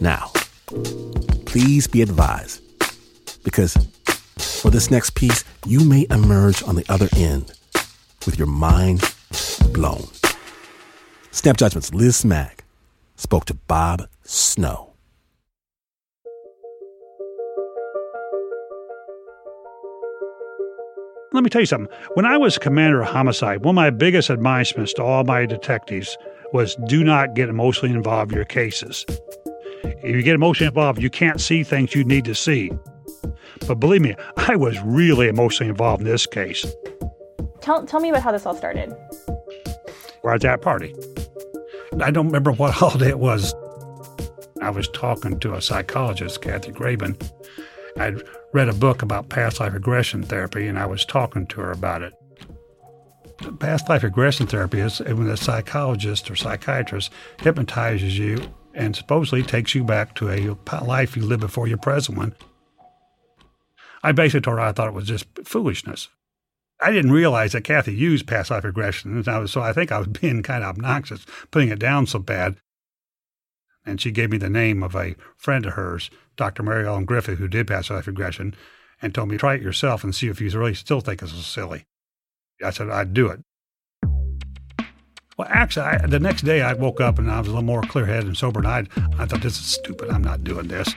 Now, please be advised, because for this next piece, you may emerge on the other end with your mind blown. Snap Judgment's Liz Mak spoke to Bob Snow. Let me tell you something. When I was commander of homicide, one of my biggest admonishments to all my detectives was do not get emotionally involved in your cases. If you get emotionally involved, you can't see things you need to see. But believe me, I was really emotionally involved in this case. Tell, tell me about how this all started. We're at that party. I don't remember what holiday it was. I was talking to a psychologist, Kathy Graben. I'd read a book about past life regression therapy, and I was talking to her about it. Past life regression therapy is when a psychologist or psychiatrist hypnotizes you and supposedly takes you back to a life you lived before your present one. I basically told her I thought it was just foolishness. I didn't realize that Kathy used past life regression, so I think I was being kind of obnoxious, putting it down so bad. And she gave me the name of a friend of hers Dr. Mary Ellen Griffith, who did past life regression, and told me, try it yourself and see if you really still think it's so silly. I said, I'd do it. Well, actually, I, the next day I woke up and I was a little more clear headed and sober, and I, I thought, this is stupid. I'm not doing this.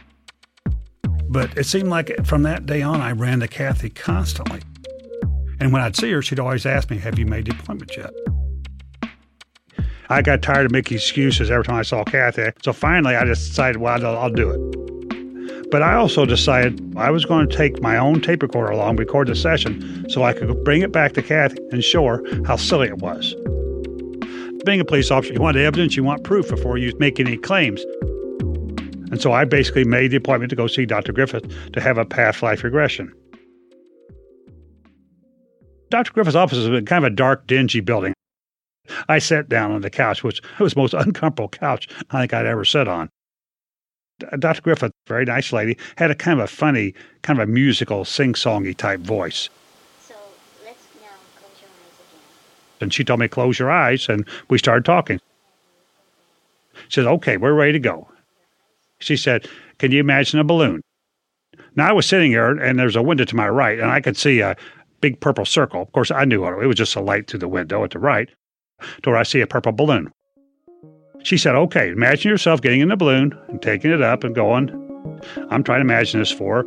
But it seemed like from that day on, I ran to Kathy constantly. And when I'd see her, she'd always ask me, Have you made the appointment yet? I got tired of making excuses every time I saw Kathy. So finally, I just decided, well, I'll, I'll do it. But I also decided I was going to take my own tape recorder along, record the session, so I could bring it back to Kathy and show her how silly it was. Being a police officer, you want evidence, you want proof before you make any claims. And so I basically made the appointment to go see Dr. Griffith to have a past life regression. Dr. Griffith's office is kind of a dark, dingy building. I sat down on the couch, which was the most uncomfortable couch I think I'd ever sat on. Dr. Griffith, very nice lady, had a kind of a funny, kind of a musical, sing-songy type voice. So let's now close your eyes again. And she told me, close your eyes, and we started talking. She said, okay, we're ready to go. She said, can you imagine a balloon? Now I was sitting there, and there's a window to my right, and I could see a big purple circle. Of course, I knew it. It was just a light through the window at the right, to where I see a purple balloon. She said, Okay, imagine yourself getting in the balloon and taking it up and going. I'm trying to imagine this for.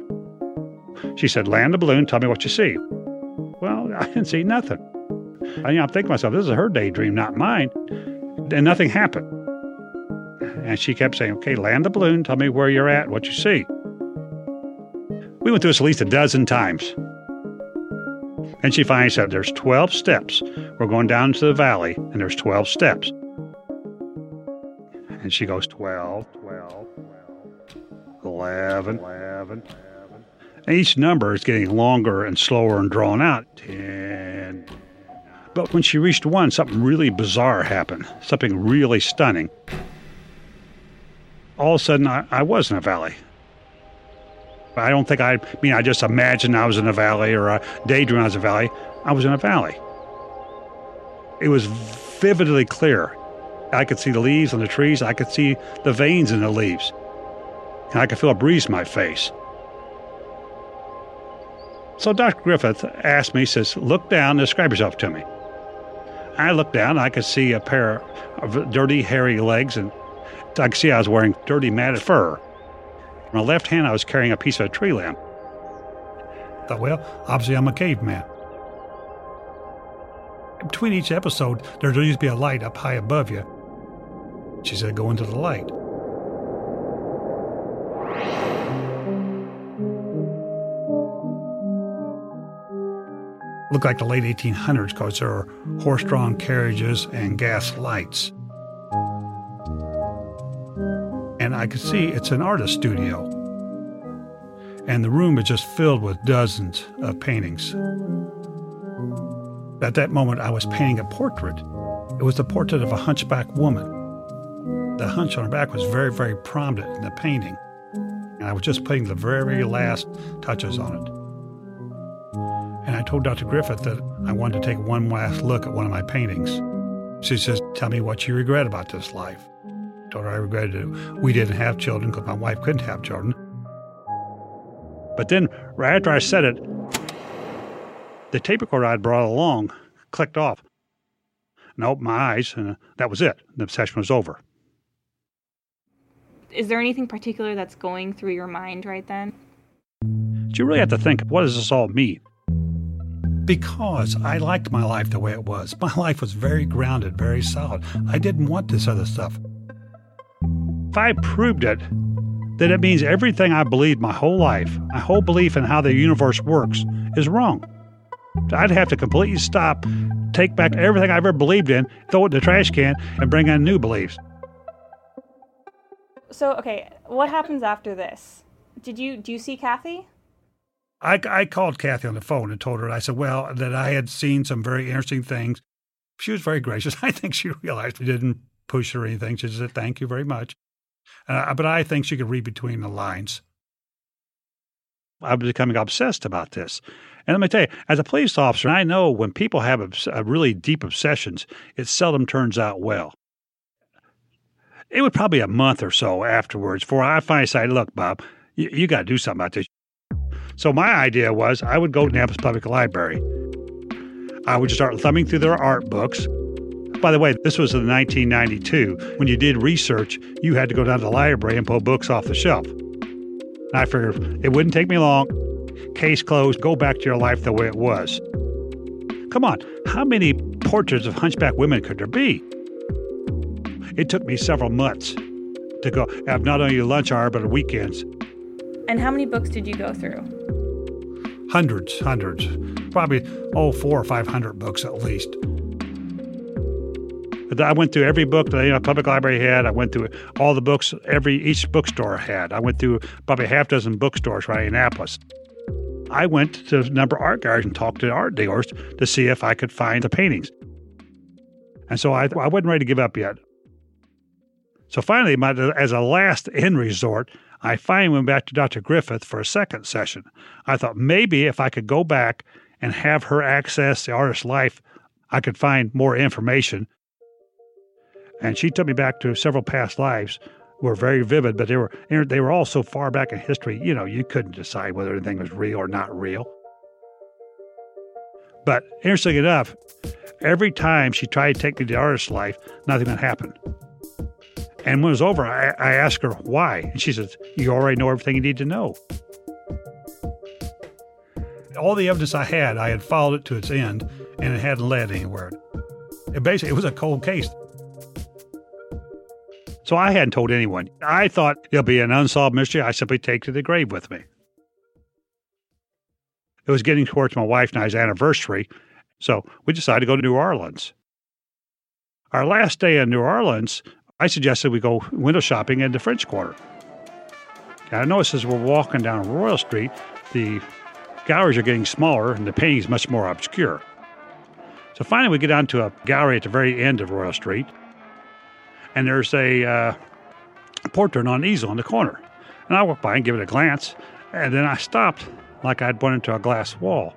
She said, Land the balloon, tell me what you see. Well, I didn't see nothing. I, you know, I'm thinking to myself, this is her daydream, not mine. And nothing happened. And she kept saying, Okay, land the balloon, tell me where you're at, what you see. We went through this at least a dozen times. And she finally said, There's 12 steps. We're going down to the valley, and there's 12 steps. And she goes, 12, 12, 12, 11, 11. And each number is getting longer and slower and drawn out. 10. But when she reached one, something really bizarre happened, something really stunning. All of a sudden, I, I was in a valley. I don't think I, I mean, I just imagined I was in a valley or a daydream I was in a valley. I was in a valley. It was vividly clear. I could see the leaves on the trees. I could see the veins in the leaves. And I could feel a breeze in my face. So Dr. Griffith asked me, says, look down and describe yourself to me. I looked down, I could see a pair of dirty, hairy legs, and I could see I was wearing dirty, matted fur. In my left hand, I was carrying a piece of a tree limb. I thought, well, obviously I'm a caveman. Between each episode, there'd always be a light up high above you. She said, Go into the light. Looked like the late 1800s because there are horse drawn carriages and gas lights. And I could see it's an artist studio. And the room is just filled with dozens of paintings. At that moment, I was painting a portrait. It was the portrait of a hunchback woman the hunch on her back was very, very prominent in the painting. And I was just putting the very last touches on it. And I told Dr. Griffith that I wanted to take one last look at one of my paintings. She says, Tell me what you regret about this life. Told her I regretted it. We didn't have children because my wife couldn't have children. But then, right after I said it, the tape recorder I'd brought along clicked off. And I opened my eyes, and uh, that was it. The session was over. Is there anything particular that's going through your mind right then? Do you really have to think, what does this all mean? Because I liked my life the way it was. My life was very grounded, very solid. I didn't want this other stuff. If I proved it, then it means everything I believed my whole life, my whole belief in how the universe works, is wrong. I'd have to completely stop, take back everything I've ever believed in, throw it in the trash can, and bring in new beliefs. So, okay, what happens after this? Did you do you see Kathy? I, I called Kathy on the phone and told her, I said, well, that I had seen some very interesting things. She was very gracious. I think she realized we didn't push her or anything. She said, thank you very much. Uh, but I think she could read between the lines. I was becoming obsessed about this. And let me tell you, as a police officer, I know when people have a, a really deep obsessions, it seldom turns out well. It was probably a month or so afterwards before I finally said, look, Bob, you, you got to do something about this. So my idea was I would go to Indianapolis Public Library. I would start thumbing through their art books. By the way, this was in 1992. When you did research, you had to go down to the library and pull books off the shelf. And I figured it wouldn't take me long. Case closed, go back to your life the way it was. Come on, how many portraits of hunchback women could there be? It took me several months to go have not only lunch hour but weekends. And how many books did you go through? Hundreds, hundreds. Probably, oh, four or five hundred books at least. I went through every book that you know, public library had. I went through all the books every each bookstore had. I went through probably half dozen bookstores right in Indianapolis. I went to a number of art galleries and talked to art dealers to see if I could find the paintings. And so I, I wasn't ready to give up yet. So finally, my, as a last end resort, I finally went back to Dr. Griffith for a second session. I thought maybe if I could go back and have her access the artist's life, I could find more information. And she took me back to several past lives were very vivid, but they were they were all so far back in history, you know, you couldn't decide whether anything was real or not real. But interesting enough, every time she tried to take me to the artist's life, nothing would happen. And when it was over, I, I asked her why. And she says, You already know everything you need to know. All the evidence I had, I had followed it to its end, and it hadn't led anywhere. It basically, it was a cold case. So I hadn't told anyone. I thought it'll be an unsolved mystery I simply take to the grave with me. It was getting towards my wife and I's anniversary, so we decided to go to New Orleans. Our last day in New Orleans, I suggested we go window shopping in the French Quarter. And I noticed as we're walking down Royal Street, the galleries are getting smaller and the paintings much more obscure. So finally, we get down to a gallery at the very end of Royal Street, and there's a uh, portrait on an easel in the corner. And I walk by and give it a glance, and then I stopped like I'd run into a glass wall.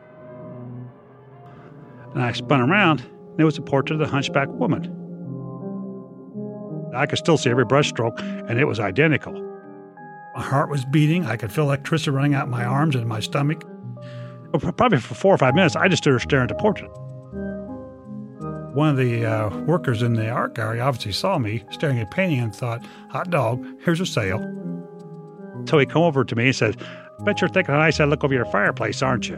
And I spun around, and it was a portrait of the hunchback woman. I could still see every brushstroke, and it was identical. My heart was beating. I could feel electricity running out my arms and my stomach. Probably for four or five minutes, I just stood there staring at the portrait. One of the uh, workers in the art gallery obviously saw me staring at painting and thought, hot dog, here's a sale. So he come over to me and says, bet you're thinking a nice look over your fireplace, aren't you?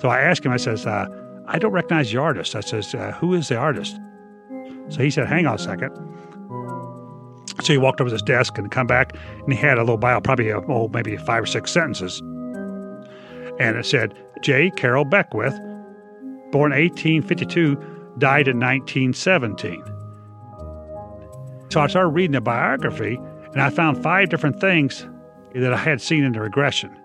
So I asked him, I says, uh, I don't recognize the artist. I says, uh, who is the artist? So he said, hang on a second. So he walked over to his desk and come back, and he had a little bio, probably a, oh maybe five or six sentences, and it said J. Carroll Beckwith, born 1852, died in 1917. So I started reading the biography, and I found five different things that I had seen in the regression.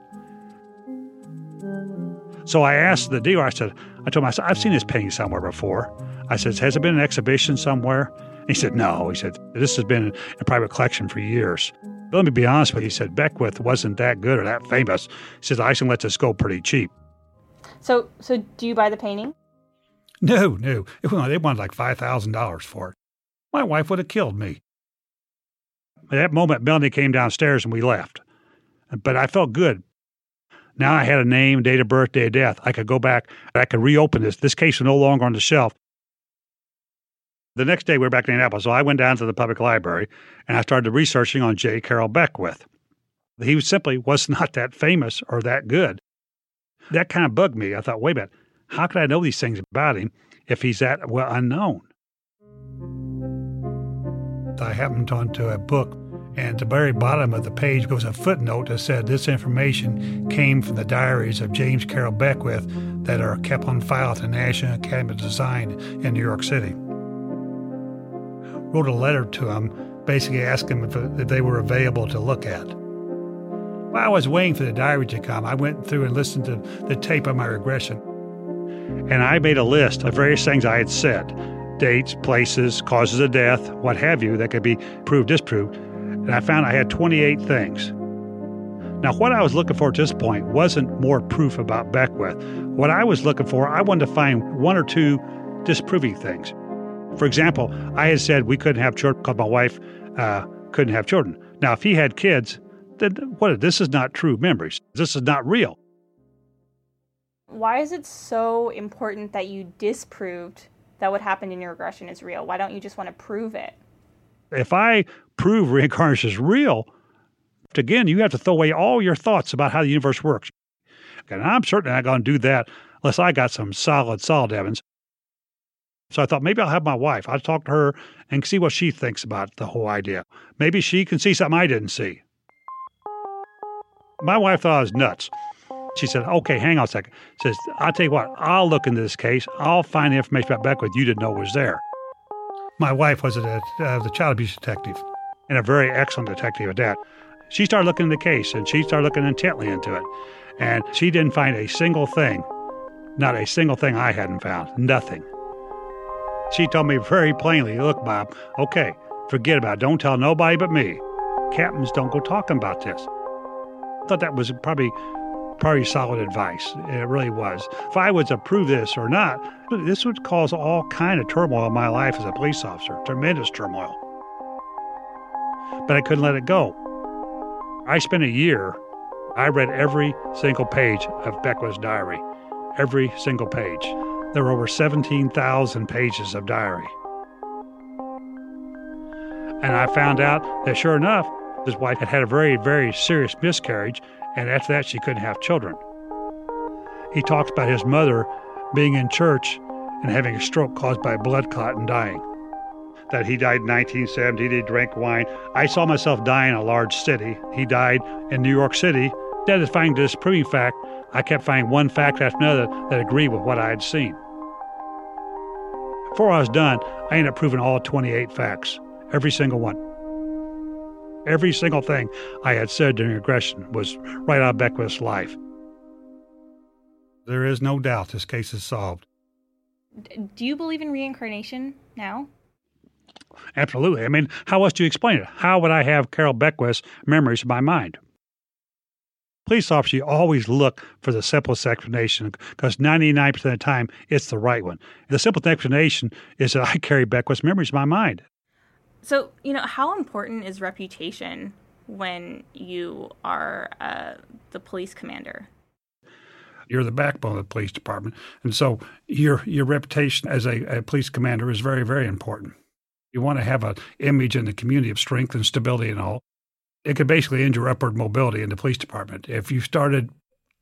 So I asked the dealer, I said, I told him, I said, I've seen this painting somewhere before. I said, Has it been an exhibition somewhere? He said, No. He said, This has been in a private collection for years. But let me be honest with you. He said, Beckwith wasn't that good or that famous. He says, I can let this go pretty cheap. So, so do you buy the painting? No, no. They wanted like $5,000 for it. My wife would have killed me. At that moment, Melanie came downstairs and we left. But I felt good. Now I had a name, date of birth, day of death. I could go back, I could reopen this. This case was no longer on the shelf. The next day, we were back in Indianapolis, so I went down to the public library and I started researching on J. Carroll Beckwith. He simply was not that famous or that good. That kind of bugged me. I thought, wait a minute, how could I know these things about him if he's that well unknown? I happened onto a book, and at the very bottom of the page goes a footnote that said this information came from the diaries of James Carroll Beckwith that are kept on file at the National Academy of Design in New York City. Wrote a letter to him, basically asking if, if they were available to look at. While I was waiting for the diary to come, I went through and listened to the tape of my regression. And I made a list of various things I had said dates, places, causes of death, what have you, that could be proved, disproved. And I found I had 28 things. Now, what I was looking for at this point wasn't more proof about Beckwith. What I was looking for, I wanted to find one or two disproving things. For example, I had said we couldn't have children because my wife uh, couldn't have children. Now, if he had kids, then what? This is not true memories. This is not real. Why is it so important that you disproved that what happened in your regression is real? Why don't you just want to prove it? If I prove reincarnation is real, again, you have to throw away all your thoughts about how the universe works. And I'm certainly not going to do that unless I got some solid, solid evidence. So I thought maybe I'll have my wife. I'll talk to her and see what she thinks about the whole idea. Maybe she can see something I didn't see. My wife thought I was nuts. She said, okay, hang on a second. Says, I'll tell you what, I'll look into this case. I'll find the information about Beckwith you didn't know was there. My wife was a, uh, the child abuse detective and a very excellent detective at that. She started looking into the case and she started looking intently into it. And she didn't find a single thing, not a single thing I hadn't found, nothing. She told me very plainly, look, Bob, okay, forget about it. Don't tell nobody but me. Captains don't go talking about this. I thought that was probably probably solid advice. It really was. If I was to prove this or not, this would cause all kind of turmoil in my life as a police officer, tremendous turmoil. But I couldn't let it go. I spent a year, I read every single page of Beckwith's diary, every single page. There were over 17,000 pages of diary. And I found out that sure enough, his wife had had a very, very serious miscarriage, and after that, she couldn't have children. He talks about his mother being in church and having a stroke caused by a blood clot and dying. That he died in 1970, he drank wine. I saw myself die in a large city. He died in New York City. That is finding disproving fact. I kept finding one fact after another that agreed with what I had seen. Before I was done, I ended up proving all 28 facts, every single one. Every single thing I had said during regression was right out of Beckwith's life. There is no doubt this case is solved. Do you believe in reincarnation now? Absolutely. I mean, how else do you explain it? How would I have Carroll Beckwith's memories in my mind? Police officers you always look for the simplest explanation because 99% of the time it's the right one. The simplest explanation is that I carry Beckwith's memories in my mind. So, you know, how important is reputation when you are uh, the police commander? You're the backbone of the police department. And so your your reputation as a, a police commander is very, very important. You want to have an image in the community of strength and stability and all. It could basically your upward mobility in the police department. If you started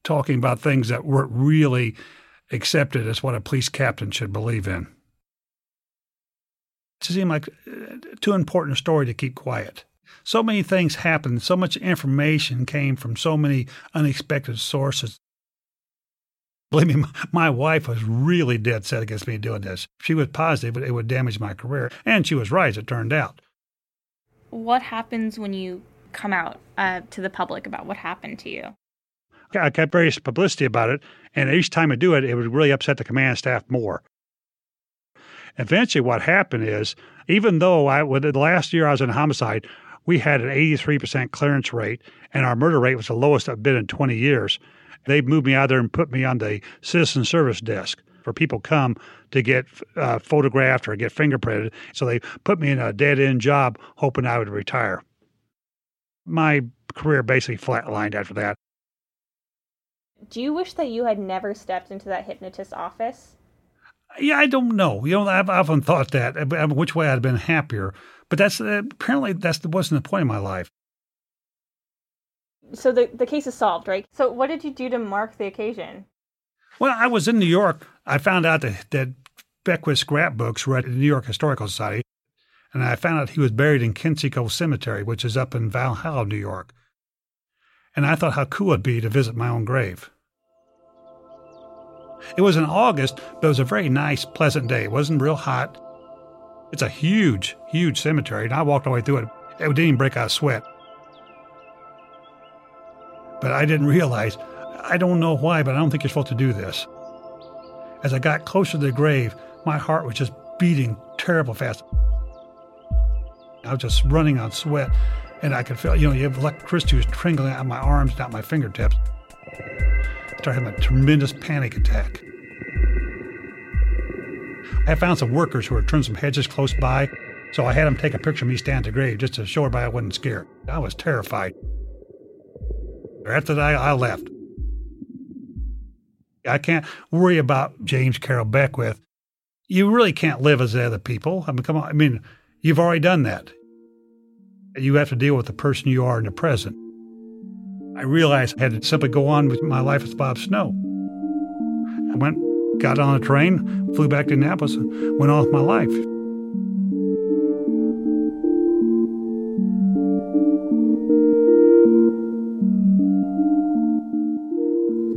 talking about things that weren't really accepted as what a police captain should believe in to seem like uh, too important a story to keep quiet. So many things happened. So much information came from so many unexpected sources. Believe me, my wife was really dead set against me doing this. She was positive it would damage my career, and she was right, as it turned out. What happens when you come out uh, to the public about what happened to you? I kept various publicity about it, and each time I do it, it would really upset the command staff more. Eventually, what happened is, even though I, with the last year I was in homicide, we had an 83% clearance rate, and our murder rate was the lowest I've been in 20 years. They moved me out there and put me on the citizen service desk for people come to get uh, photographed or get fingerprinted. So they put me in a dead end job, hoping I would retire. my career basically flatlined after that. Do you wish that you had never stepped into that hypnotist's office? Yeah, I don't know. You know, I've often thought that uh, which way I'd have been happier, but that's uh, apparently that's wasn't the point of my life. So the the case is solved, right? So what did you do to mark the occasion? Well, I was in New York. I found out that, that Beckwith scrapbooks were at the New York Historical Society, and I found out he was buried in Kensico Cemetery, which is up in Valhalla, New York. And I thought how cool it'd be to visit my own grave. It was in August, but it was a very nice, pleasant day. It wasn't real hot. It's a huge, huge cemetery, and I walked all the way through it. It didn't even break out a sweat. But I didn't realize, I don't know why, but I don't think you're supposed to do this. As I got closer to the grave, my heart was just beating terrible fast. I was just running on sweat, and I could feel, you know, you have electricity was trickling out my arms, not my fingertips. I started having a tremendous panic attack. I found some workers who were trimming some hedges close by, so I had them take a picture of me standing at the grave just to show everybody I wasn't scared. I was terrified. After that, I left. I can't worry about James Carroll Beckwith. You really can't live as other people. I mean, come on. I mean, you've already done that. You have to deal with the person you are in the present. I realized I had to simply go on with my life as Bob Snow. I went, got on a train, flew back to Indianapolis, and went on with my life.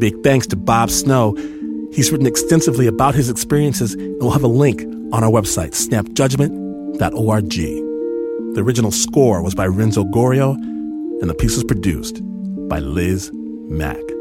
Big thanks to Bob Snow. He's written extensively about his experiences, and we'll have a link on our website, snapjudgment.org. The original score was by Renzo Gorrio, and the piece was produced by Liz Mak.